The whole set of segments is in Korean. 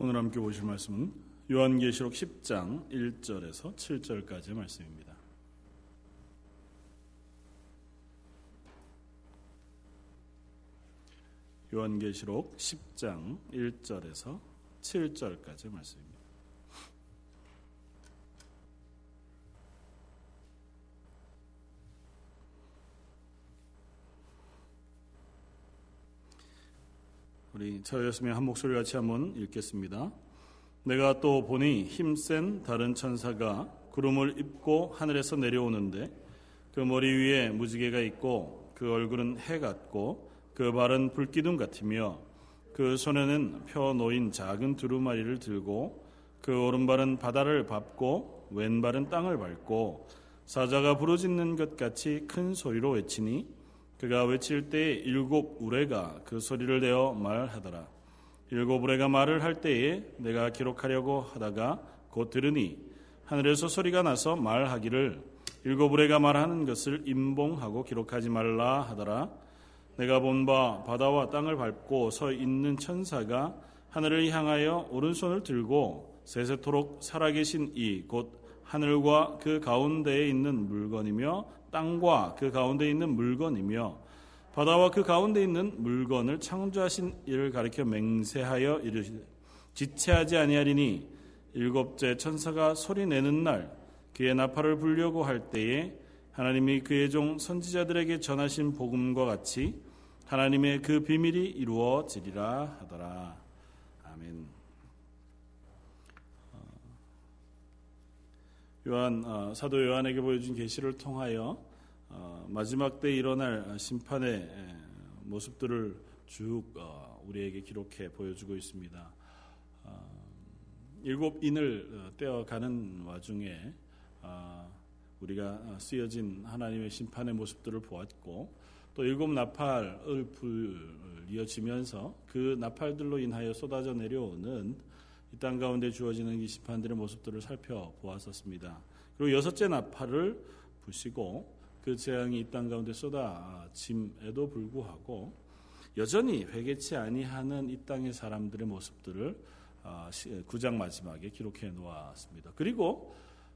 오늘 함께 보실 말씀은 요한계시록 10장 1절에서 7절까지의 말씀입니다. 요한계시록 10장 1절에서 7절까지의 말씀입니다. 우리 저였으면 한 목소리 같이 한번 읽겠습니다. 내가 또 보니 힘센 다른 천사가 구름을 입고 하늘에서 내려오는데 그 머리 위에 무지개가 있고 그 얼굴은 해 같고 그 발은 불기둥 같으며 그 손에는 펴 놓인 작은 두루마리를 들고 그 오른발은 바다를 밟고 왼발은 땅을 밟고 사자가 부르짖는 것 같이 큰 소리로 외치니 그가 외칠 때에 일곱 우레가 그 소리를 내어 말하더라. 일곱 우레가 말을 할 때에 내가 기록하려고 하다가 곧 들으니 하늘에서 소리가 나서 말하기를 일곱 우레가 말하는 것을 임봉하고 기록하지 말라 하더라. 내가 본 바 바다와 땅을 밟고 서 있는 천사가 하늘을 향하여 오른손을 들고 세세토록 살아계신 이 곧 하늘과 그 가운데에 있는 물건이며 땅과 그 가운데 있는 물건이며 바다와 그 가운데 있는 물건을 창조하신 이를 가리켜 맹세하여 이르시되 지체하지 아니하리니 일곱째 천사가 소리 내는 날 그의 나팔을 불려고 할 때에 하나님이 그의 종 선지자들에게 전하신 복음과 같이 하나님의 그 비밀이 이루어지리라 하더라. 아멘. 요한 어, 사도 요한에게 보여준 계시를 통하여 어, 마지막 때 일어날 심판의 모습들을 쭉 어, 우리에게 기록해 보여주고 있습니다. 어, 일곱 인을 떼어가는 와중에 우리가 쓰여진 하나님의 심판의 모습들을 보았고 또 일곱 나팔을 불 이어지면서 그 나팔들로 인하여 쏟아져 내려오는 이 땅 가운데 주어지는 이 심판들의 모습들을 살펴보았었습니다. 그리고 여섯째 나팔을 부시고 그 재앙이 이 땅 가운데 쏟아짐에도 불구하고 여전히 회개치 아니하는 이 땅의 사람들의 모습들을 아, 구장 마지막에 기록해 놓았습니다. 그리고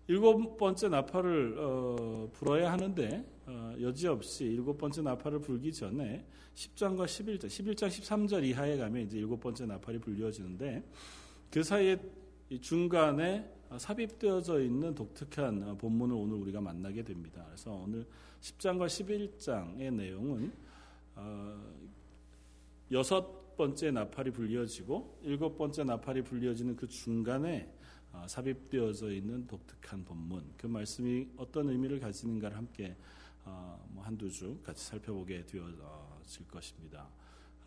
일곱 번째 나팔을 어, 불어야 하는데 어, 여지없이 일곱 번째 나팔을 불기 전에 10장과 11장, 11장 13절 이하에 가면 이제 일곱 번째 나팔이 불려지는데 그 사이에 중간에 어, 삽입되어져 있는 독특한 어, 본문을 오늘 우리가 만나게 됩니다. 그래서 오늘 10장과 11장의 내용은 어, 여섯 번째 나팔이 불려지고 일곱 번째 나팔이 불려지는 그 중간에 삽입되어져 있는 독특한 본문 그 말씀이 어떤 의미를 가지는가를 함께 뭐 한두 주 같이 살펴보게 되어질 것입니다.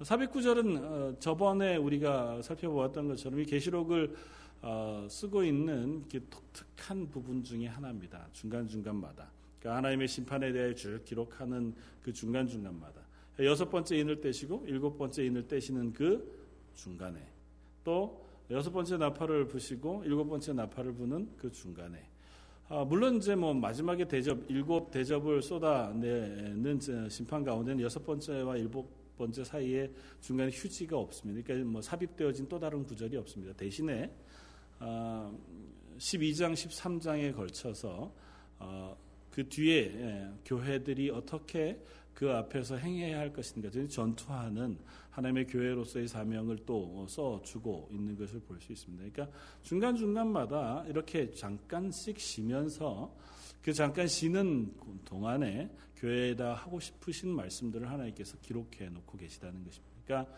삽입 구절은 저번에 우리가 살펴보았던 것처럼 이 계시록을 어, 쓰고 있는 독특한 부분 중의 하나입니다. 중간중간마다. 그러니까 하나님의 심판에 대해 쭉 기록하는 그 중간중간마다. 여섯 번째 인을 떼시고 일곱 번째 인을 떼시는 그 중간에 또 여섯 번째 나팔을 부시고 일곱 번째 나팔을 부는 그 중간에 아, 물론 이제 뭐 마지막에 대접 일곱 대접을 쏟아내는 심판 가운데는 여섯 번째와 일곱 번째 사이에 중간에 휴지가 없습니다. 그러니까 뭐 삽입되어진 또 다른 구절이 없습니다. 대신에 12장, 아, 13장에 걸쳐서 어, 그 뒤에 예, 교회들이 어떻게 그 앞에서 행해야 할 것인가, 전투하는 하나님의 교회로서의 사명을 또 써주고 있는 것을 볼 수 있습니다. 그러니까 중간중간마다 이렇게 잠깐씩 쉬면서 그 잠깐 쉬는 동안에 교회에다 하고 싶으신 말씀들을 하나님께서 기록해 놓고 계시다는 것입니다. 그러니까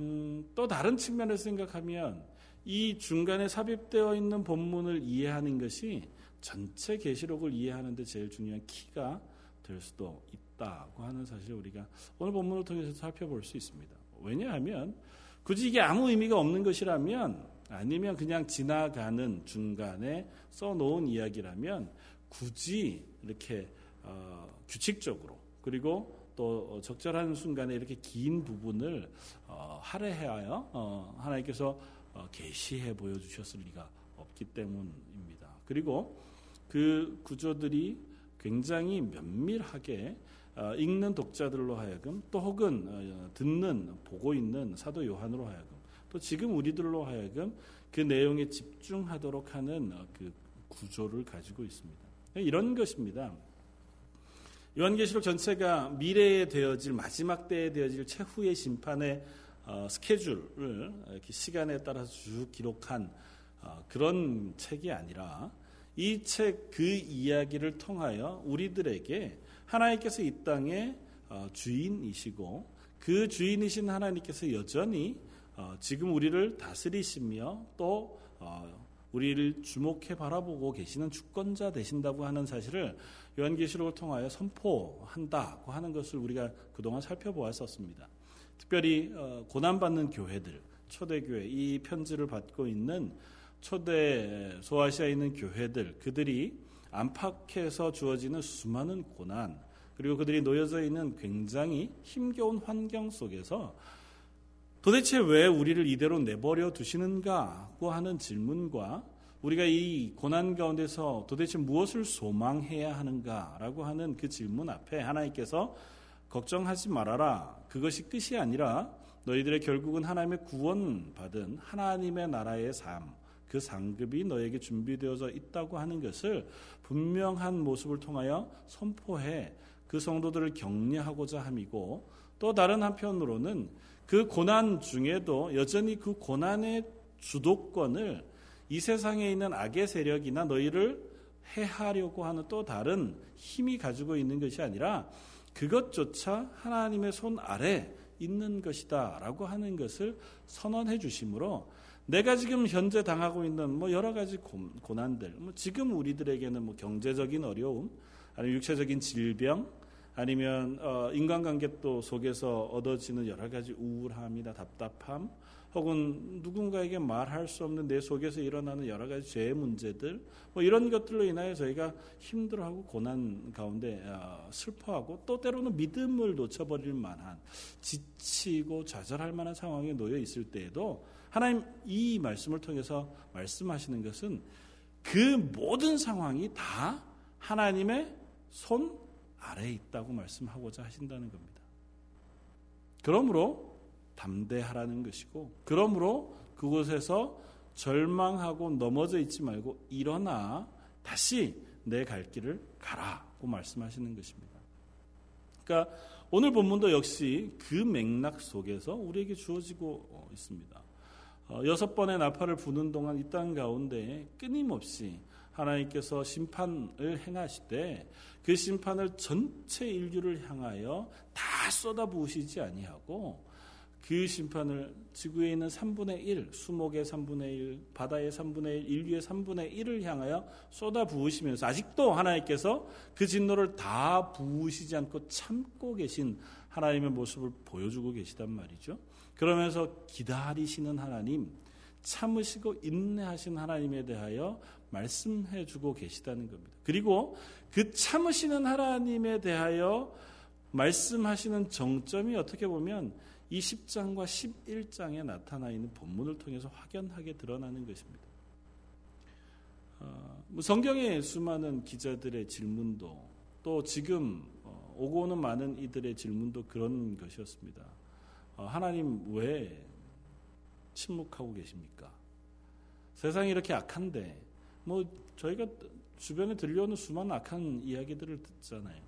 음, 또 다른 측면에서 생각하면 이 중간에 삽입되어 있는 본문을 이해하는 것이 전체 계시록을 이해하는데 제일 중요한 키가 될 수도 있다고 하는 사실을 우리가 오늘 본문을 통해서 살펴볼 수 있습니다. 왜냐하면 굳이 이게 아무 의미가 없는 것이라면 아니면 그냥 지나가는 중간에 써놓은 이야기라면 굳이 이렇게 어, 규칙적으로 그리고 또 적절한 순간에 이렇게 긴 부분을 어, 할애하여 어, 하나님께서 어, 게시해 보여주셨을 리가 없기 때문입니다. 그리고 그 구조들이 굉장히 면밀하게 어, 읽는 독자들로 하여금 또 혹은 어, 듣는 보고 있는 사도 요한으로 하여금 또 지금 우리들로 하여금 그 내용에 집중하도록 하는 어, 그 구조를 가지고 있습니다. 이런 것입니다. 요한계시록 전체가 미래에 되어질 마지막 때에 되어질 최후의 심판의 어, 스케줄을 시간에 따라서 쭉 기록한 어, 그런 책이 아니라 이 책 그 이야기를 통하여 우리들에게 하나님께서 이 땅의 어, 주인이시고 그 주인이신 하나님께서 여전히 어, 지금 우리를 다스리시며 또 어, 우리를 주목해 바라보고 계시는 주권자 되신다고 하는 사실을 요한계시록을 통하여 선포한다고 하는 것을 우리가 그동안 살펴보았었습니다. 특별히 고난받는 교회들, 초대교회, 이 편지를 받고 있는 초대 소아시아에 있는 교회들, 그들이 안팎에서 주어지는 수많은 고난, 그리고 그들이 놓여져 있는 굉장히 힘겨운 환경 속에서 도대체 왜 우리를 이대로 내버려 두시는가고 하는 질문과 우리가 이 고난 가운데서 도대체 무엇을 소망해야 하는가라고 하는 그 질문 앞에 하나님께서 걱정하지 말아라. 그것이 끝이 아니라 너희들의 결국은 하나님의 구원받은 하나님의 나라의 삶, 그 상급이 너에게 준비되어져 있다고 하는 것을 분명한 모습을 통하여 선포해 그 성도들을 격려하고자 함이고 또 다른 한편으로는 그 고난 중에도 여전히 그 고난의 주도권을 이 세상에 있는 악의 세력이나 너희를 해하려고 하는 또 다른 힘이 가지고 있는 것이 아니라 그것조차 하나님의 손 아래 있는 것이다 라고 하는 것을 선언해 주심으로 내가 지금 현재 당하고 있는 뭐 여러 가지 고난들, 뭐 지금 우리들에게는 뭐 경제적인 어려움, 아니면 육체적인 질병, 아니면 어, 인간관계 또 속에서 얻어지는 여러 가지 우울함이나 답답함, 혹은 누군가에게 말할 수 없는 내 속에서 일어나는 여러 가지 죄의 문제들, 뭐 이런 것들로 인하여 저희가 힘들어하고 고난 가운데 어, 슬퍼하고 또 때로는 믿음을 놓쳐버릴 만한 지치고 좌절할 만한 상황에 놓여 있을 때에도 하나님 이 말씀을 통해서 말씀하시는 것은 그 모든 상황이 다 하나님의 손 아래에 있다고 말씀하고자 하신다는 겁니다. 그러므로 담대하라는 것이고, 그러므로 그곳에서 절망하고 넘어져 있지 말고 일어나 다시 내 갈 길을 가라고 말씀하시는 것입니다. 그러니까 오늘 본문도 역시 그 맥락 속에서 우리에게 주어지고 있습니다. 어, 여섯 번의 나팔을 부는 동안 이 땅 가운데 끊임없이 하나님께서 심판을 행하시되 그 심판을 전체 인류를 향하여 다 쏟아부으시지 아니하고 그 심판을 지구에 있는 3분의 1, 수목의 3분의 1, 바다의 3분의 1, 인류의 3분의 1을 향하여 쏟아 부으시면서 아직도 하나님께서 그 진노를 다 부으시지 않고 참고 계신 하나님의 모습을 보여주고 계시단 말이죠. 그러면서 기다리시는 하나님, 참으시고 인내하신 하나님에 대하여 말씀해 주고 계시다는 겁니다. 그리고 그 참으시는 하나님에 대하여 말씀하시는 정점이 어떻게 보면 이 10장과 11장에 나타나 있는 본문을 통해서 확연하게 드러나는 것입니다. 어, 뭐 성경의 수많은 기자들의 질문도 또 지금 어, 오고 오는 많은 이들의 질문도 그런 것이었습니다. 어, 하나님 왜 침묵하고 계십니까? 세상이 이렇게 악한데 뭐 저희가 주변에 들려오는 수많은 악한 이야기들을 듣잖아요.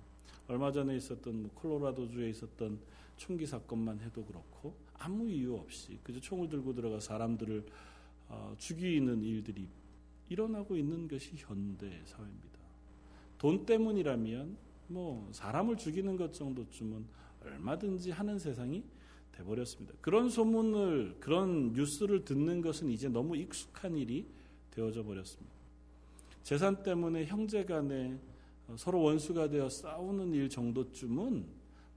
얼마 전에 있었던 뭐 콜로라도주에 있었던 총기 사건만 해도 그렇고 아무 이유 없이 그저 총을 들고 들어가 사람들을 어, 죽이는 일들이 일어나고 있는 것이 현대 사회입니다. 돈 때문이라면 뭐 사람을 죽이는 것 정도쯤은 얼마든지 하는 세상이 돼버렸습니다. 그런 소문을 그런 뉴스를 듣는 것은 이제 너무 익숙한 일이 되어져 버렸습니다. 재산 때문에 형제 간에 어, 서로 원수가 되어 싸우는 일 정도쯤은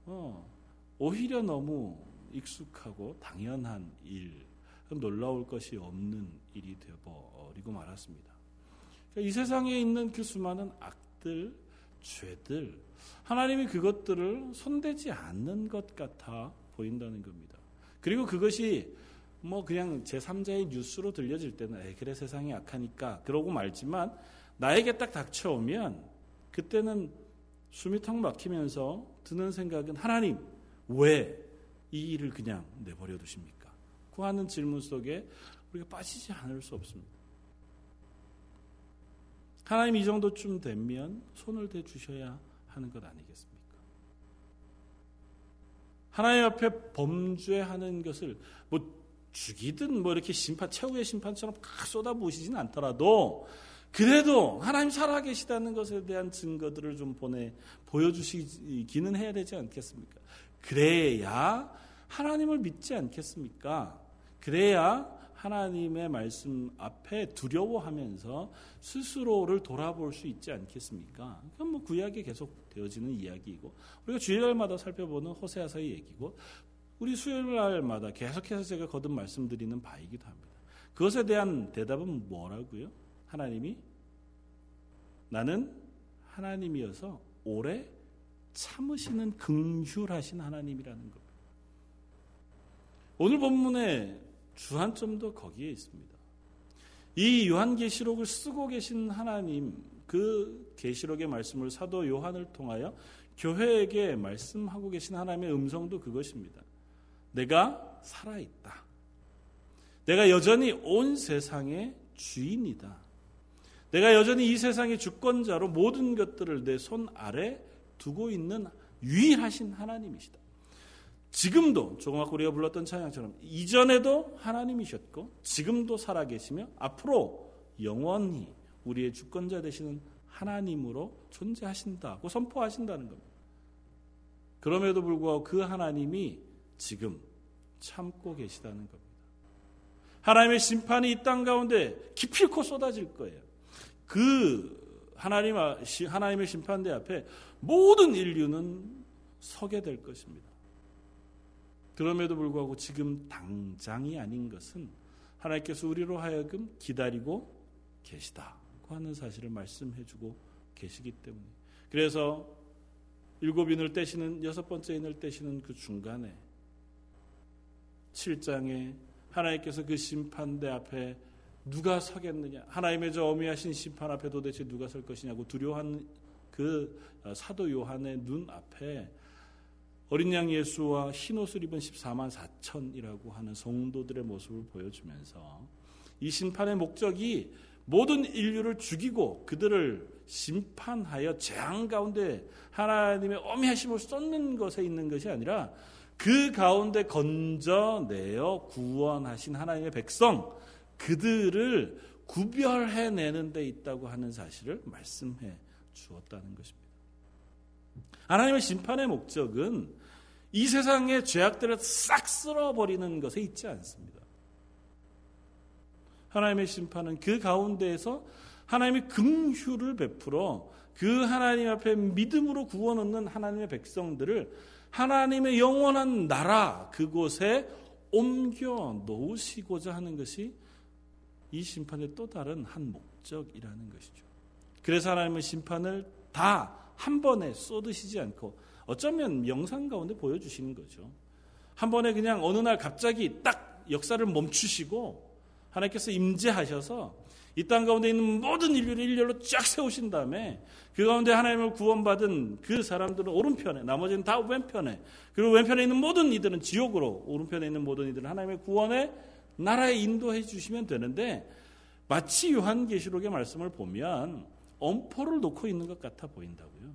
어, 오히려 너무 익숙하고 당연한 일, 놀라울 것이 없는 일이 되어버리고 말았습니다. 그러니까 이 세상에 있는 그 수많은 악들, 죄들, 하나님이 그것들을 손대지 않는 것 같아 보인다는 겁니다. 그리고 그것이 뭐 그냥 제3자의 뉴스로 들려질 때는 에 그래 세상이 악하니까 그러고 말지만 나에게 딱 닥쳐오면 그때는 숨이 턱 막히면서 드는 생각은 하나님 왜 이 일을 그냥 내버려 두십니까? 그 하는 질문 속에 우리가 빠지지 않을 수 없습니다. 하나님 이 정도쯤 되면 손을 대 주셔야 하는 것 아니겠습니까? 하나님 앞에 범죄하는 것을 뭐 죽이든 뭐 이렇게 심판 최후의 심판처럼 막 쏟아부으시진 않더라도 그래도 하나님 살아계시다는 것에 대한 증거들을 좀 보내 보여주시기는 해야 되지 않겠습니까? 그래야 하나님을 믿지 않겠습니까? 그래야 하나님의 말씀 앞에 두려워하면서 스스로를 돌아볼 수 있지 않겠습니까? 그건 뭐 구약에 계속 되어지는 이야기이고 우리가 주일날마다 살펴보는 호세아서의 얘기고 우리 수요일날마다 계속해서 제가 거듭 말씀드리는 바이기도 합니다. 그것에 대한 대답은 뭐라고요? 하나님이 나는 하나님이어서 오래 참으시는 긍휼하신 하나님이라는 겁니다. 오늘 본문의 주안점도 거기에 있습니다. 이 요한계시록을 쓰고 계신 하나님 그 계시록의 말씀을 사도 요한을 통하여 교회에게 말씀하고 계신 하나님의 음성도 그것입니다. 내가 살아 있다. 내가 여전히 온 세상의 주인이다. 내가 여전히 이 세상의 주권자로 모든 것들을 내 손 아래 두고 있는 유일하신 하나님이시다. 지금도 조금 아까 우리가 불렀던 찬양처럼 이전에도 하나님이셨고 지금도 살아계시며 앞으로 영원히 우리의 주권자 되시는 하나님으로 존재하신다고 선포하신다는 겁니다. 그럼에도 불구하고 그 하나님이 지금 참고 계시다는 겁니다. 하나님의 심판이 이 땅 가운데 기필코 쏟아질 거예요. 그 하나님, 하나님의 심판대 앞에 모든 인류는 서게 될 것입니다. 그럼에도 불구하고 지금 당장이 아닌 것은 하나님께서 우리로 하여금 기다리고 계시다고 하는 사실을 말씀해 주고 계시기 때문에 그래서 일곱 인을 떼시는 여섯 번째 인을 떼시는 그 중간에 7장에 하나님께서 그 심판대 앞에 누가 서겠느냐? 하나님의 저 어미하신 심판 앞에 도대체 누가 설 것이냐고 두려워한 그 사도 요한의 눈 앞에 어린 양 예수와 흰 옷을 입은 14만 4천이라고 하는 성도들의 모습을 보여주면서 이 심판의 목적이 모든 인류를 죽이고 그들을 심판하여 재앙 가운데 하나님의 어미하심을 쏟는 것에 있는 것이 아니라 그 가운데 건져내어 구원하신 하나님의 백성 그들을 구별해내는 데 있다고 하는 사실을 말씀해 주었다는 것입니다. 하나님의 심판의 목적은 이 세상의 죄악들을 싹 쓸어버리는 것에 있지 않습니다. 하나님의 심판은 그 가운데에서 하나님의 긍휼을 베풀어 그 하나님 앞에 믿음으로 구원 얻는 하나님의 백성들을 하나님의 영원한 나라 그곳에 옮겨 놓으시고자 하는 것이 이 심판의 또 다른 한 목적이라는 것이죠. 그래서 하나님은 심판을 다 한 번에 쏟으시지 않고 어쩌면 영상 가운데 보여주시는 거죠. 한 번에 그냥 어느 날 갑자기 딱 역사를 멈추시고 하나님께서 임재하셔서 이 땅 가운데 있는 모든 인류를 일렬로 쫙 세우신 다음에 그 가운데 하나님을 구원받은 그 사람들은 오른편에 나머지는 다 왼편에 그리고 왼편에 있는 모든 이들은 지옥으로 오른편에 있는 모든 이들은 하나님의 구원에 나라에 인도해 주시면 되는데 마치 요한계시록의 말씀을 보면 엄포를 놓고 있는 것 같아 보인다고요.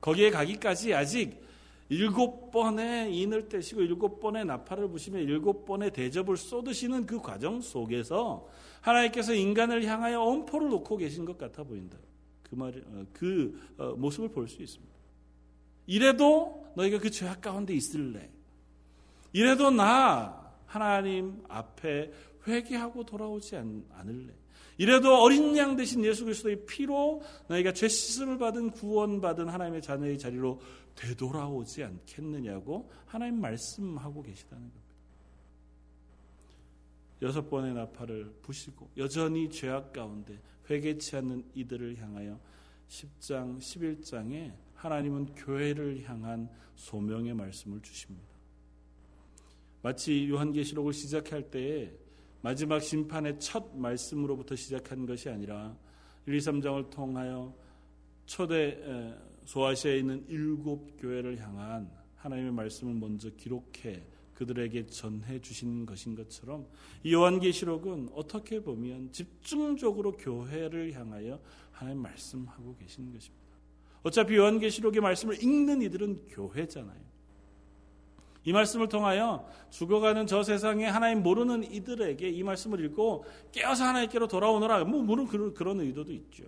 거기에 가기까지 아직 일곱 번의 인을 떼시고 일곱 번의 나팔을 부시며 일곱 번의 대접을 쏟으시는 그 과정 속에서 하나님께서 인간을 향하여 엄포를 놓고 계신 것 같아 보인다. 그 말, 어, 그 어, 모습을 볼 수 있습니다. 이래도 너희가 그 죄악 가운데 있을래. 이래도 나 하나님 앞에 회개하고 돌아오지 않을래. 이래도 어린 양 대신 예수 그리스도의 피로 너희가 죄 씻음을 받은 구원받은 하나님의 자녀의 자리로 되돌아오지 않겠느냐고 하나님 말씀하고 계시다는 겁니다. 여섯 번의 나팔을 부시고 여전히 죄악 가운데 회개치 않는 이들을 향하여 10장 11장에 하나님은 교회를 향한 소명의 말씀을 주십니다. 마치 요한계시록을 시작할 때에 마지막 심판의 첫 말씀으로부터 시작한 것이 아니라 1, 2, 3장을 통하여 초대 소아시아에 있는 일곱 교회를 향한 하나님의 말씀을 먼저 기록해 그들에게 전해 주신 것인 것처럼 이 요한계시록은 어떻게 보면 집중적으로 교회를 향하여 하나님 말씀하고 계신 것입니다. 어차피 요한계시록의 말씀을 읽는 이들은 교회잖아요. 이 말씀을 통하여 죽어가는 저 세상에 하나님 모르는 이들에게 이 말씀을 읽고 깨어서 하나님께로 돌아오너라. 뭐 물론 그런, 그런 의도도 있죠.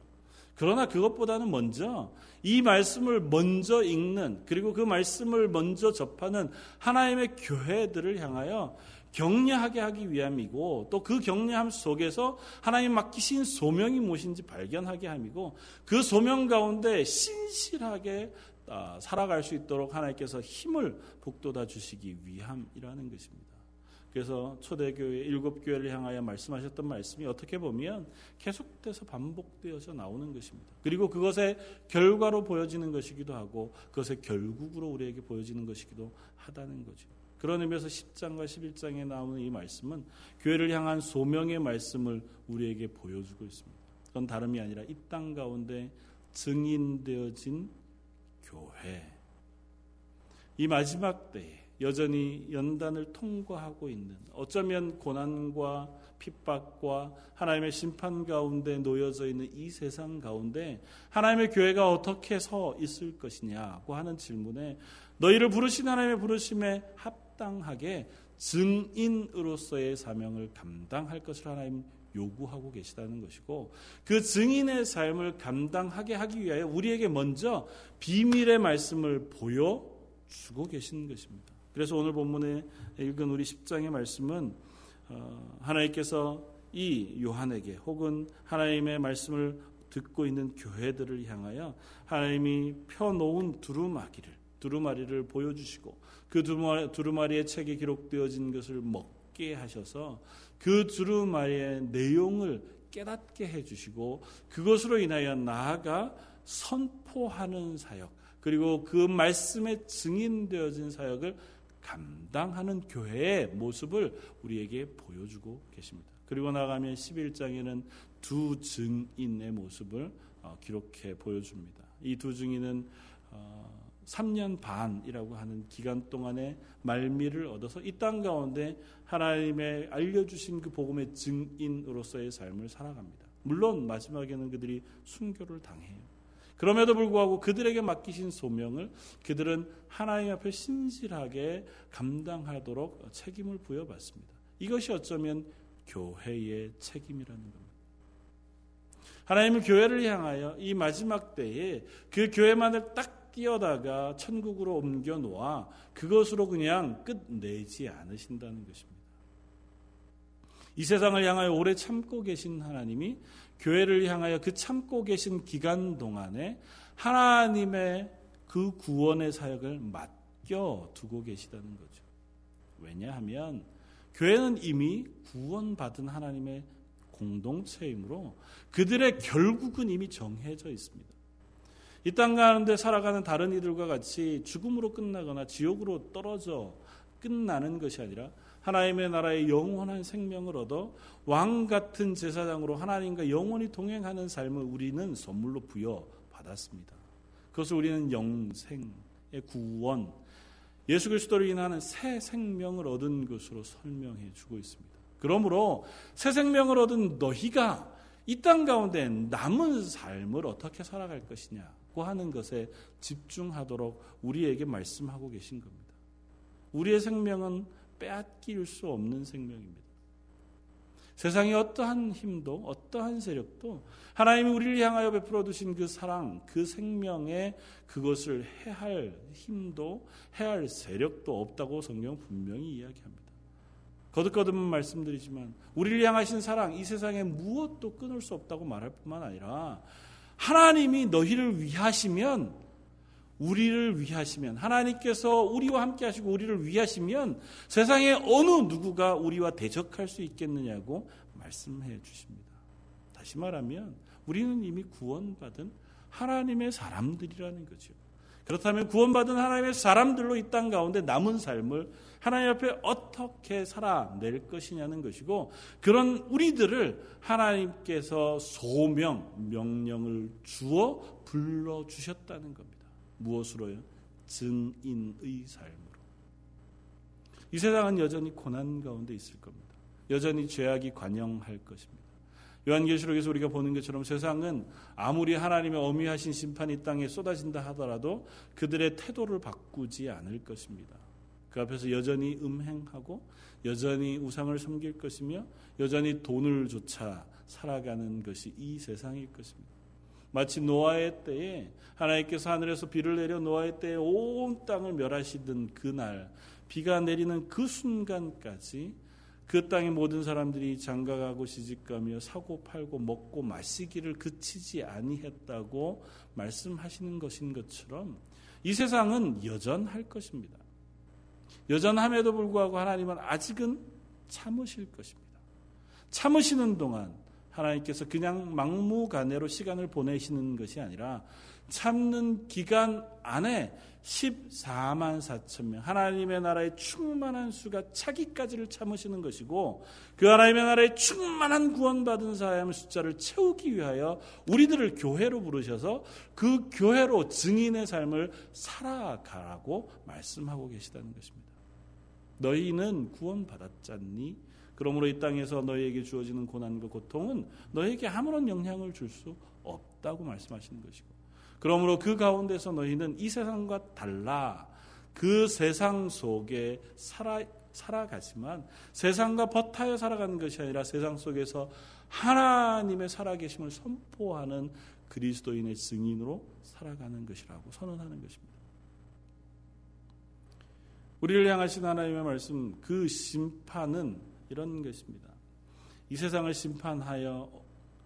그러나 그것보다는 먼저 이 말씀을 먼저 읽는 그리고 그 말씀을 먼저 접하는 하나님의 교회들을 향하여 격려하게 하기 위함이고 또 그 격려함 속에서 하나님 맡기신 소명이 무엇인지 발견하게 함이고 그 소명 가운데 신실하게 아, 살아갈 수 있도록 하나님께서 힘을 북돋아 주시기 위함이라는 것입니다. 그래서 초대교회 일곱 교회를 향하여 말씀하셨던 말씀이 어떻게 보면 계속돼서 반복되어서 나오는 것입니다. 그리고 그것의 결과로 보여지는 것이기도 하고 그것의 결국으로 우리에게 보여지는 것이기도 하다는 거죠. 그런 의미에서 10장과 11장에 나오는 이 말씀은 교회를 향한 소명의 말씀을 우리에게 보여주고 있습니다. 그건 다름이 아니라 이 땅 가운데 증인되어진 교회. 이 마지막 때에 여전히 연단을 통과하고 있는 어쩌면 고난과 핍박과 하나님의 심판 가운데 놓여져 있는 이 세상 가운데 하나님의 교회가 어떻게 서 있을 것이냐고 하는 질문에 너희를 부르신 하나님의 부르심에 합당하게 증인으로서의 사명을 감당할 것을 하나님 요구하고 계시다는 것이고 그 증인의 삶을 감당하게 하기 위하여 우리에게 먼저 비밀의 말씀을 보여 주고 계신 것입니다. 그래서 오늘 본문에 읽은 우리 10장의 말씀은 어, 하나님께서 이 요한에게 혹은 하나님의 말씀을 듣고 있는 교회들을 향하여 하나님이 펴놓은 두루마기를 두루마리를 보여주시고 그 두루마리의 책에 기록되어진 것을 먹게 하셔서 그 두루마리의 내용을 깨닫게 해주시고 그것으로 인하여 나아가 선포하는 사역 그리고 그 말씀에 증인되어진 사역을 감당하는 교회의 모습을 우리에게 보여주고 계십니다. 그리고 나가면 11장에는 두 증인의 모습을 어, 기록해 보여줍니다. 이 두 증인은 3년 어, 반이라고 하는 기간 동안에 말미를 얻어서 이 땅 가운데 하나님의 알려주신 그 복음의 증인으로서의 삶을 살아갑니다. 물론 마지막에는 그들이 순교를 당해요. 그럼에도 불구하고 그들에게 맡기신 소명을 그들은 하나님 앞에 신실하게 감당하도록 책임을 부여받습니다. 이것이 어쩌면 교회의 책임이라는 겁니다. 하나님은 교회를 향하여 이 마지막 때에 그 교회만을 딱 띄어다가 천국으로 옮겨 놓아 그것으로 그냥 끝내지 않으신다는 것입니다. 이 세상을 향하여 오래 참고 계신 하나님이 교회를 향하여 그 참고 계신 기간 동안에 하나님의 그 구원의 사역을 맡겨 두고 계시다는 거죠. 왜냐하면 교회는 이미 구원받은 하나님의 공동체이므로 그들의 결국은 이미 정해져 있습니다. 이 땅 가운데 살아가는 다른 이들과 같이 죽음으로 끝나거나 지옥으로 떨어져 끝나는 것이 아니라 하나님의 나라의 영원한 생명을 얻어 왕 같은 제사장으로 하나님과 영원히 동행하는 삶을 우리는 선물로 부여받았습니다. 그것을 우리는 영생의 구원, 예수 그리스도로 인하는 새 생명을 얻은 것으로 설명해 주고 있습니다. 그러므로 새 생명을 얻은 너희가 이 땅 가운데 남은 삶을 어떻게 살아갈 것이냐고 하는 것에 집중하도록 우리에게 말씀하고 계신 겁니다. 우리의 생명은 빼앗길 수 없는 생명입니다. 세상의 어떠한 힘도 어떠한 세력도 하나님이 우리를 향하여 베풀어 두신 그 사랑, 그 생명에 그것을 해할 힘도 해할 세력도 없다고 성경 분명히 이야기합니다. 거듭거듭 말씀드리지만 우리를 향하신 사랑 이 세상에 무엇도 끊을 수 없다고 말할 뿐만 아니라 하나님이 너희를 위하시면 우리를 위하시면 하나님께서 우리와 함께 하시고 우리를 위하시면 세상에 어느 누구가 우리와 대적할 수 있겠느냐고 말씀해 주십니다. 다시 말하면 우리는 이미 구원받은 하나님의 사람들이라는 거죠. 그렇다면 구원받은 하나님의 사람들로 이 땅 가운데 남은 삶을 하나님 앞에 어떻게 살아낼 것이냐는 것이고 그런 우리들을 하나님께서 소명, 명령을 주어 불러주셨다는 겁니다. 무엇으로요? 증인의 삶으로. 이 세상은 여전히 고난 가운데 있을 겁니다. 여전히 죄악이 관영할 것입니다. 요한계시록에서 우리가 보는 것처럼 세상은 아무리 하나님의 어미하신 심판이 땅에 쏟아진다 하더라도 그들의 태도를 바꾸지 않을 것입니다. 그 앞에서 여전히 음행하고 여전히 우상을 섬길 것이며 여전히 돈을 조차 살아가는 것이 이 세상일 것입니다. 마치 노아의 때에 하나님께서 하늘에서 비를 내려 노아의 때에 온 땅을 멸하시던 그날 비가 내리는 그 순간까지 그 땅의 모든 사람들이 장가가고 시집가며 사고 팔고 먹고 마시기를 그치지 아니했다고 말씀하시는 것인 것처럼 이 세상은 여전할 것입니다. 여전함에도 불구하고 하나님은 아직은 참으실 것입니다. 참으시는 동안 하나님께서 그냥 막무가내로 시간을 보내시는 것이 아니라 참는 기간 안에 14만 4천 명 하나님의 나라의 충만한 수가 차기까지를 참으시는 것이고 그 하나님의 나라의 충만한 구원받은 사람의 숫자를 채우기 위하여 우리들을 교회로 부르셔서 그 교회로 증인의 삶을 살아가라고 말씀하고 계시다는 것입니다. 너희는 구원받았잖니 그러므로 이 땅에서 너희에게 주어지는 고난과 고통은 너희에게 아무런 영향을 줄 수 없다고 말씀하시는 것이고 그러므로 그 가운데서 너희는 이 세상과 달라 그 세상 속에 살아 살아가지만 세상과 버타여 살아가는 것이 아니라 세상 속에서 하나님의 살아계심을 선포하는 그리스도인의 증인으로 살아가는 것이라고 선언하는 것입니다. 우리를 향하신 하나님의 말씀 그 심판은 이런 것입니다. 이 세상을 심판하여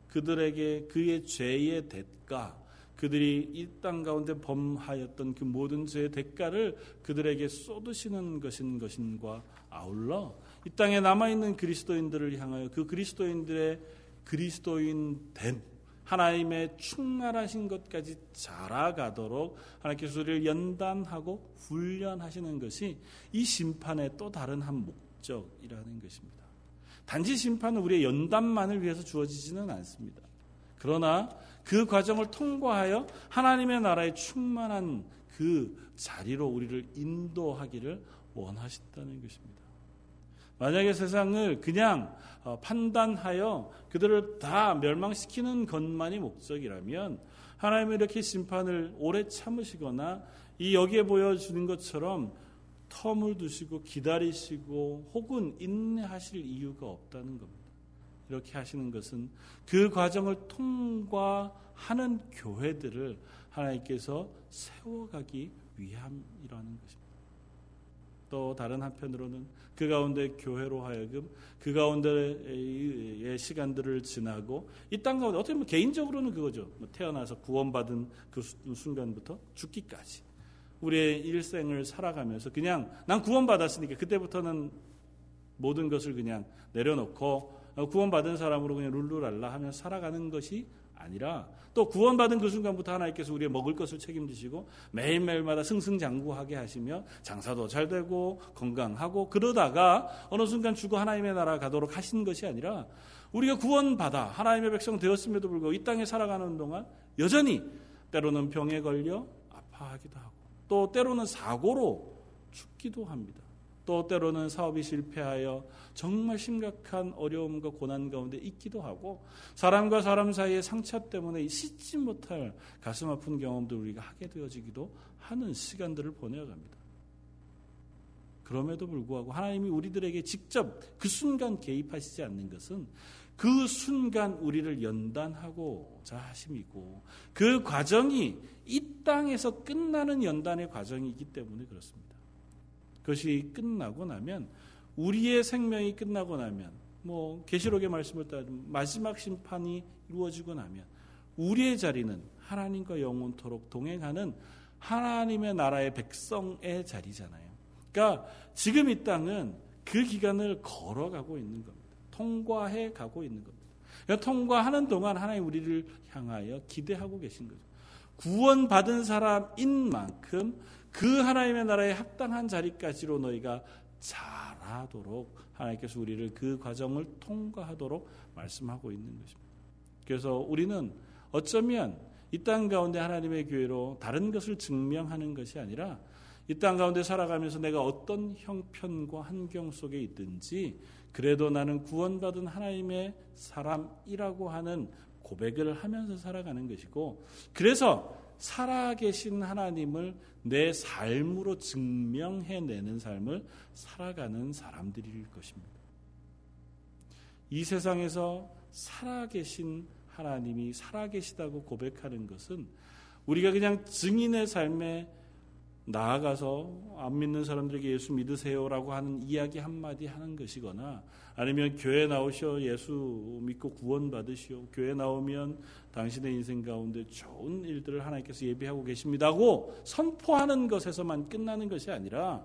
그들에게 그의 죄의 대가 그들이 이 땅 가운데 범하였던 그 모든 죄의 대가를 그들에게 쏟으시는 것인 것인과 아울러 이 땅에 남아 있는 그리스도인들을 향하여 그 그리스도인들의 그리스도인 된 하나님의 충만하신 것까지 자라가도록 하나님께서 우리를 연단하고 훈련하시는 것이 이 심판의 또 다른 한 목 적이라는 것입니다. 단지 심판은 우리의 연단만을 위해서 주어지지는 않습니다. 그러나 그 과정을 통과하여 하나님의 나라의 충만한 그 자리로 우리를 인도하기를 원하신다는 것입니다. 만약에 세상을 그냥 어, 판단하여 그들을 다 멸망시키는 것만이 목적이라면 하나님은 이렇게 심판을 오래 참으시거나 이 여기에 보여주는 것처럼 텀을 두시고 기다리시고 혹은 인내하실 이유가 없다는 겁니다. 이렇게 하시는 것은 그 과정을 통과하는 교회들을 하나님께서 세워가기 위함이라는 것입니다. 또 다른 한편으로는 그 가운데 교회로 하여금 그 가운데의 시간들을 지나고 이 땅 가운데 어떻게 보면 개인적으로는 그거죠. 뭐 태어나서 구원받은 그 순간부터 죽기까지 우리의 일생을 살아가면서 그냥 난 구원받았으니까 그때부터는 모든 것을 그냥 내려놓고 어, 구원받은 사람으로 그냥 룰루랄라 하며 살아가는 것이 아니라 또 구원받은 그 순간부터 하나님께서 우리의 먹을 것을 책임지시고 매일매일마다 승승장구하게 하시며 장사도 잘 되고 건강하고 그러다가 어느 순간 죽어 하나님의 나라 가도록 하신 것이 아니라 우리가 구원받아 하나님의 백성 되었음에도 불구하고 이 땅에 살아가는 동안 여전히 때로는 병에 걸려 아파하기도 하고 또 때로는 사고로 죽기도 합니다. 또 때로는 사업이 실패하여 정말 심각한 어려움과 고난 가운데 있기도 하고 사람과 사람 사이의 상처 때문에 씻지 못할 가슴 아픈 경험도 우리가 하게 되어지기도 하는 시간들을 보내어갑니다. 그럼에도 불구하고 하나님이 우리들에게 직접 그 순간 개입하시지 않는 것은 그 순간 우리를 연단하고자 하심이고 그 과정이 이 땅에서 끝나는 연단의 과정이기 때문에 그렇습니다. 그것이 끝나고 나면 우리의 생명이 끝나고 나면 뭐 계시록의 말씀을 따르면 마지막 심판이 이루어지고 나면 우리의 자리는 하나님과 영원토록 동행하는 하나님의 나라의 백성의 자리잖아요. 그러니까 지금 이 땅은 그 기간을 걸어가고 있는 겁니다. 통과해 가고 있는 겁니다. 그러니까 통과하는 동안 하나님 우리를 향하여 기대하고 계신 거죠. 구원받은 사람인 만큼 그 하나님의 나라에 합당한 자리까지로 너희가 자라도록 하나님께서 우리를 그 과정을 통과하도록 말씀하고 있는 것입니다. 그래서 우리는 어쩌면 이 땅 가운데 하나님의 교회로 다른 것을 증명하는 것이 아니라 이 땅 가운데 살아가면서 내가 어떤 형편과 환경 속에 있든지 그래도 나는 구원받은 하나님의 사람이라고 하는 고백을 하면서 살아가는 것이고 그래서 살아계신 하나님을 내 삶으로 증명해내는 삶을 살아가는 사람들일 것입니다. 이 세상에서 살아계신 하나님이 살아계시다고 고백하는 것은 우리가 그냥 증인의 삶에 나아가서 안 믿는 사람들에게 예수 믿으세요라고 하는 이야기 한마디 하는 것이거나 아니면 교회 나오셔 예수 믿고 구원 받으시오. 교회 나오면 당신의 인생 가운데 좋은 일들을 하나님께서 예비하고 계십니다고 선포하는 것에서만 끝나는 것이 아니라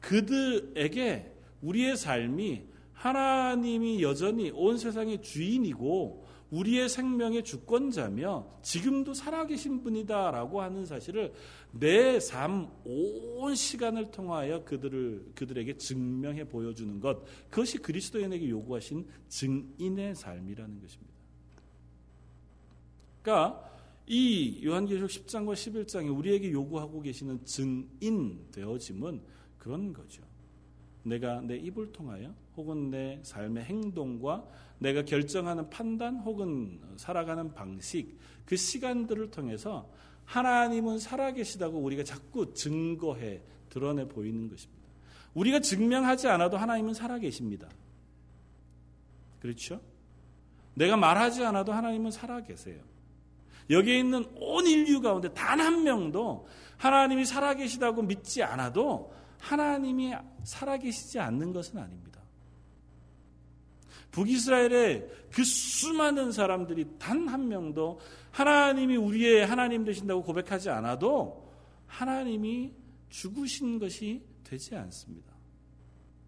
그들에게 우리의 삶이 하나님이 여전히 온 세상의 주인이고 우리의 생명의 주권자며 지금도 살아계신 분이다라고 하는 사실을 내 삶 온 시간을 통하여 그들을 그들에게 증명해 보여주는 것 그것이 그리스도인에게 요구하신 증인의 삶이라는 것입니다. 그러니까 이 요한계시록 10장과 11장에 우리에게 요구하고 계시는 증인 되어짐은 그런 거죠. 내가 내 입을 통하여 혹은 내 삶의 행동과 내가 결정하는 판단 혹은 살아가는 방식 그 시간들을 통해서 하나님은 살아계시다고 우리가 자꾸 증거해 드러내 보이는 것입니다. 우리가 증명하지 않아도 하나님은 살아계십니다. 그렇죠? 내가 말하지 않아도 하나님은 살아계세요. 여기에 있는 온 인류 가운데 단 한 명도 하나님이 살아계시다고 믿지 않아도 하나님이 살아계시지 않는 것은 아닙니다. 북이스라엘의 그 수많은 사람들이 단 한 명도 하나님이 우리의 하나님 되신다고 고백하지 않아도 하나님이 죽으신 것이 되지 않습니다.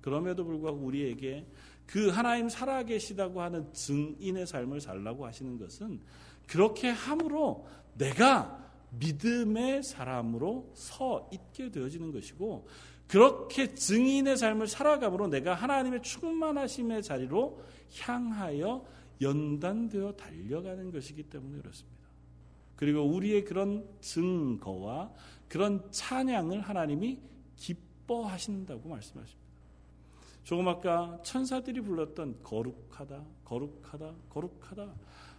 그럼에도 불구하고 우리에게 그 하나님 살아계시다고 하는 증인의 삶을 살라고 하시는 것은 그렇게 함으로 내가 믿음의 사람으로 서 있게 되어지는 것이고 그렇게 증인의 삶을 살아감으로 내가 하나님의 충만하심의 자리로 향하여 연단되어 달려가는 것이기 때문에 그렇습니다. 그리고 우리의 그런 증거와 그런 찬양을 하나님이 기뻐하신다고 말씀하십니다. 조금 아까 천사들이 불렀던 거룩하다, 거룩하다, 거룩하다.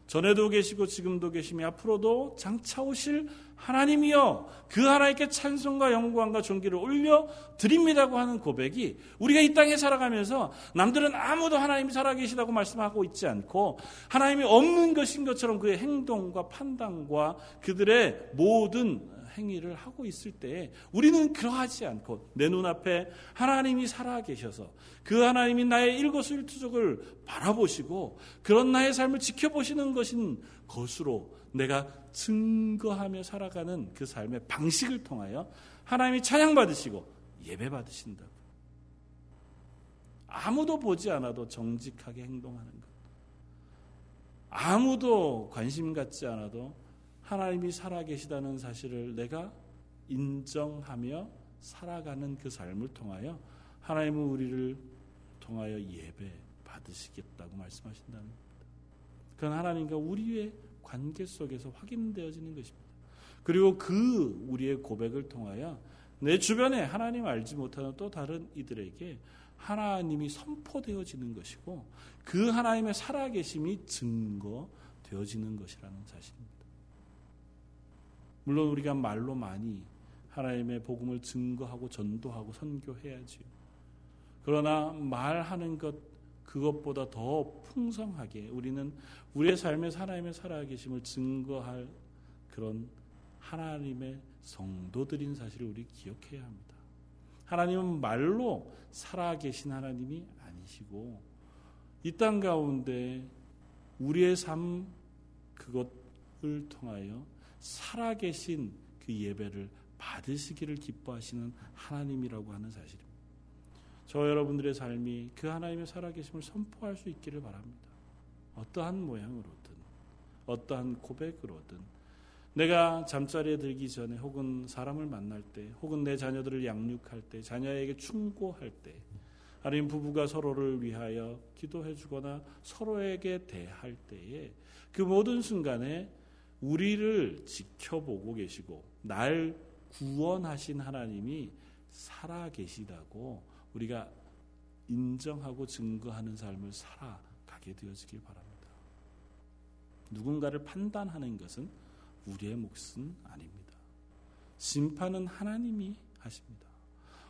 전에도 계시고 지금도 계시며 앞으로도 장차 오실 하나님이여 그 하나님께 찬송과 영광과 존귀를 올려 드립니다고 하는 고백이 우리가 이 땅에 살아가면서 남들은 아무도 하나님이 살아계시다고 말씀하고 있지 않고 하나님이 없는 것인 것처럼 그의 행동과 판단과 그들의 모든 행위를 하고 있을 때 우리는 그러하지 않고 내 눈앞에 하나님이 살아 계셔서 그 하나님이 나의 일거수일투족을 바라보시고 그런 나의 삶을 지켜보시는 것인 것으로 내가 증거하며 살아가는 그 삶의 방식을 통하여 하나님이 찬양받으시고 예배받으신다고. 아무도 보지 않아도 정직하게 행동하는 것. 아무도 관심 갖지 않아도 하나님이 살아계시다는 사실을 내가 인정하며 살아가는 그 삶을 통하여 하나님은 우리를 통하여 예배 받으시겠다고 말씀하신다는 겁니다. 그건 하나님과 우리의 관계 속에서 확인되어지는 것입니다. 그리고 그 우리의 고백을 통하여 내 주변에 하나님 알지 못하는 또 다른 이들에게 하나님이 선포되어지는 것이고 그 하나님의 살아계심이 증거되어지는 것이라는 사실입니다. 물론 우리가 말로 많이 하나님의 복음을 증거하고 전도하고 선교해야지요. 그러나 말하는 것 그것보다 더 풍성하게 우리는 우리의 삶에 하나님의 살아계심을 증거할 그런 하나님의 성도들인 사실을 우리 기억해야 합니다. 하나님은 말로 살아계신 하나님이 아니시고 이 땅 가운데 우리의 삶 그것을 통하여 살아계신 그 예배를 받으시기를 기뻐하시는 하나님이라고 하는 사실입니다. 저 여러분들의 삶이 그 하나님의 살아계심을 선포할 수 있기를 바랍니다. 어떠한 모양으로든, 어떠한 고백으로든, 내가 잠자리에 들기 전에 혹은 사람을 만날 때, 혹은 내 자녀들을 양육할 때, 자녀에게 충고할 때, 아니면 부부가 서로를 위하여 기도해 주거나 서로에게 대할 때에 그 모든 순간에 우리를 지켜보고 계시고 날 구원하신 하나님이 살아 계시다고 우리가 인정하고 증거하는 삶을 살아가게 되어지길 바랍니다. 누군가를 판단하는 것은 우리의 몫은 아닙니다. 심판은 하나님이 하십니다.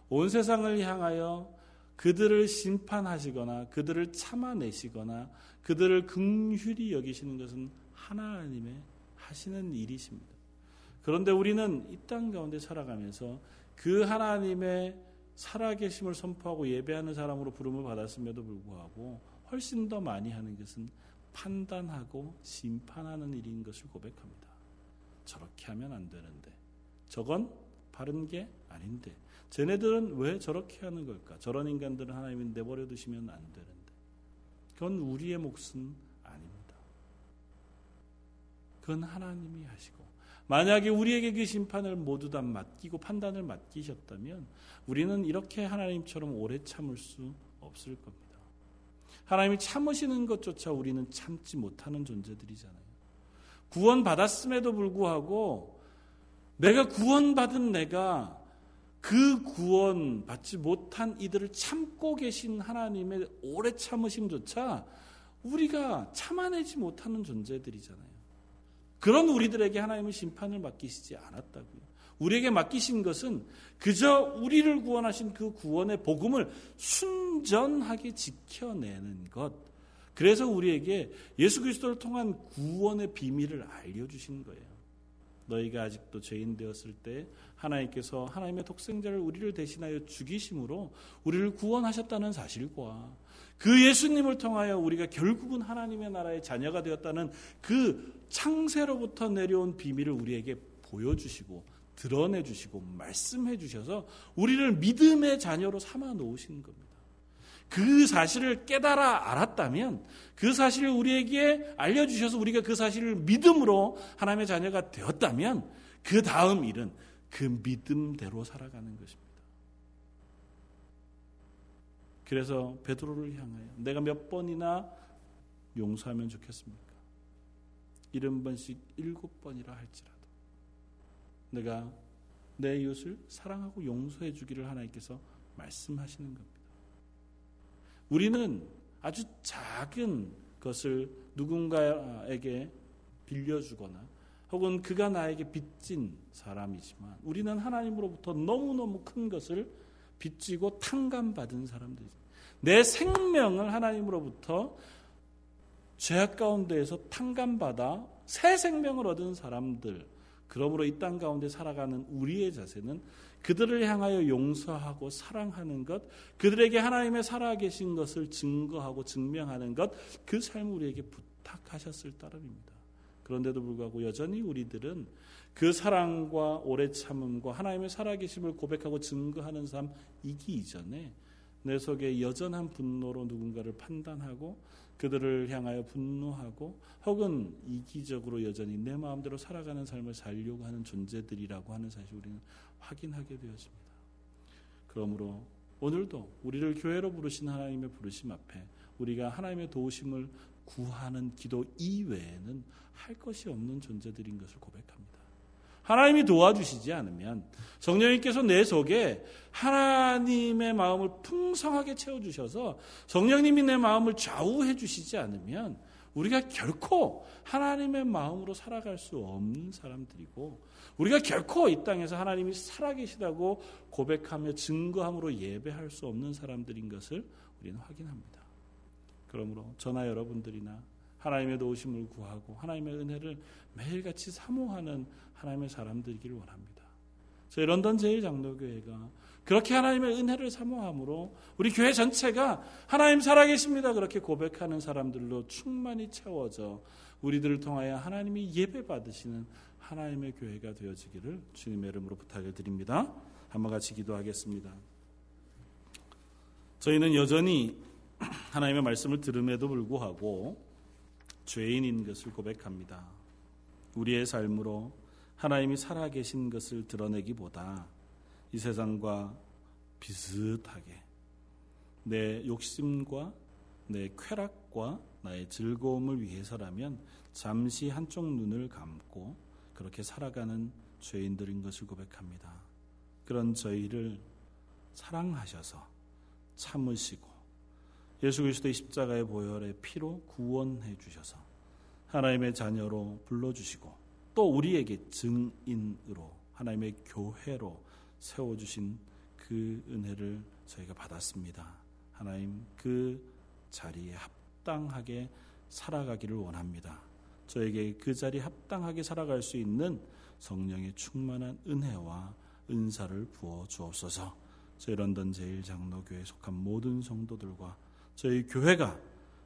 온 세상을 향하여 그들을 심판하시거나 그들을 참아내시거나 그들을 긍휼히 여기시는 것은 하나님의 하시는 일이십니다. 그런데 우리는 이 땅 가운데 살아가면서 그 하나님의 살아계심을 선포하고 예배하는 사람으로 부름을 받았음에도 불구하고 훨씬 더 많이 하는 것은 판단하고 심판하는 일인 것을 고백합니다. 저렇게 하면 안 되는데 저건 바른 게 아닌데 쟤네들은 왜 저렇게 하는 걸까? 저런 인간들은 하나님이 내버려 두시면 안 되는데 그건 우리의 몫은. 그건 하나님이 하시고 만약에 우리에게 그 심판을 모두 다 맡기고 판단을 맡기셨다면 우리는 이렇게 하나님처럼 오래 참을 수 없을 겁니다. 하나님이 참으시는 것조차 우리는 참지 못하는 존재들이잖아요. 구원 받았음에도 불구하고 내가 구원받은 내가 그 구원 받지 못한 이들을 참고 계신 하나님의 오래 참으심조차 우리가 참아내지 못하는 존재들이잖아요. 그런 우리들에게 하나님은 심판을 맡기시지 않았다고요. 우리에게 맡기신 것은 그저 우리를 구원하신 그 구원의 복음을 순전하게 지켜내는 것. 그래서 우리에게 예수 그리스도를 통한 구원의 비밀을 알려주신 거예요. 너희가 아직도 죄인 되었을 때 하나님께서 하나님의 독생자를 우리를 대신하여 죽이심으로 우리를 구원하셨다는 사실과 그 예수님을 통하여 우리가 결국은 하나님의 나라의 자녀가 되었다는 그 창세로부터 내려온 비밀을 우리에게 보여주시고 드러내 주시고 말씀해 주셔서 우리를 믿음의 자녀로 삼아 놓으신 겁니다. 그 사실을 깨달아 알았다면 그 사실을 우리에게 알려주셔서 우리가 그 사실을 믿음으로 하나님의 자녀가 되었다면 그 다음 일은 그 믿음대로 살아가는 것입니다. 그래서 베드로를 향하여 내가 몇 번이나 용서하면 좋겠습니까? 일흔 번씩 일곱 번이라 할지라도 내가 내 이웃을 사랑하고 용서해 주기를 하나님께서 말씀하시는 겁니다. 우리는 아주 작은 것을 누군가에게 빌려주거나 혹은 그가 나에게 빚진 사람이지만 우리는 하나님으로부터 너무너무 큰 것을 빚지고 탕감받은 사람들이죠. 내 생명을 하나님으로부터 죄악 가운데에서 탕감받아 새 생명을 얻은 사람들, 그러므로 이 땅 가운데 살아가는 우리의 자세는 그들을 향하여 용서하고 사랑하는 것, 그들에게 하나님의 살아계신 것을 증거하고 증명하는 것, 그 삶을 우리에게 부탁하셨을 따름입니다. 그런데도 불구하고 여전히 우리들은 그 사랑과 오래 참음과 하나님의 살아계심을 고백하고 증거하는 삶 이기 이전에 내 속에 여전한 분노로 누군가를 판단하고 그들을 향하여 분노하고 혹은 이기적으로 여전히 내 마음대로 살아가는 삶을 살려고 하는 존재들이라고 하는 사실 우리는 확인하게 되었습니다. 그러므로 오늘도 우리를 교회로 부르신 하나님의 부르심 앞에 우리가 하나님의 도우심을 구하는 기도 이외에는 할 것이 없는 존재들인 것을 고백합니다. 하나님이 도와주시지 않으면 성령님께서 내 속에 하나님의 마음을 풍성하게 채워주셔서 성령님이 내 마음을 좌우해 주시지 않으면 우리가 결코 하나님의 마음으로 살아갈 수 없는 사람들이고 우리가 결코 이 땅에서 하나님이 살아계시다고 고백하며 증거함으로 예배할 수 없는 사람들인 것을 우리는 확인합니다. 그러므로 저나 여러분들이나 하나님의 도우심을 구하고 하나님의 은혜를 매일같이 사모하는 하나님의 사람들이기를 원합니다. 저희 런던 제일장로교회가 그렇게 하나님의 은혜를 사모함으로 우리 교회 전체가 하나님 살아계십니다. 그렇게 고백하는 사람들로 충만히 채워져 우리들을 통하여 하나님이 예배 받으시는 하나님의 교회가 되어지기를 주님의 이름으로 부탁을 드립니다. 한번 같이 기도하겠습니다. 저희는 여전히 하나님의 말씀을 들음에도 불구하고 죄인인 것을 고백합니다. 우리의 삶으로 하나님이 살아계신 것을 드러내기보다 이 세상과 비슷하게 내 욕심과 내 쾌락과 나의 즐거움을 위해서라면 잠시 한쪽 눈을 감고 그렇게 살아가는 죄인들인 것을 고백합니다. 그런 저희를 사랑하셔서 참으시고 예수 그리스도의 십자가의 보혈의 피로 구원해 주셔서 하나님의 자녀로 불러주시고 또 우리에게 증인으로 하나님의 교회로 세워주신 그 은혜를 저희가 받았습니다. 하나님 그 자리에 합당하게 살아가기를 원합니다. 저에게 그 자리에 합당하게 살아갈 수 있는 성령의 충만한 은혜와 은사를 부어 주옵소서. 저희 런던 제일 장로교에 속한 모든 성도들과 저희 교회가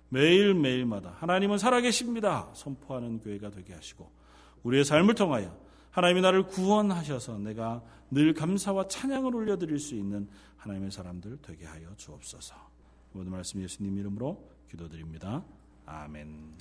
매일매일마다 하나님은 살아계십니다. 선포하는 교회가 되게 하시고 우리의 삶을 통하여 하나님이 나를 구원하셔서 내가 늘 감사와 찬양을 올려드릴 수 있는 하나님의 사람들 되게 하여 주옵소서. 모든 말씀 예수님 이름으로 기도드립니다. 아멘.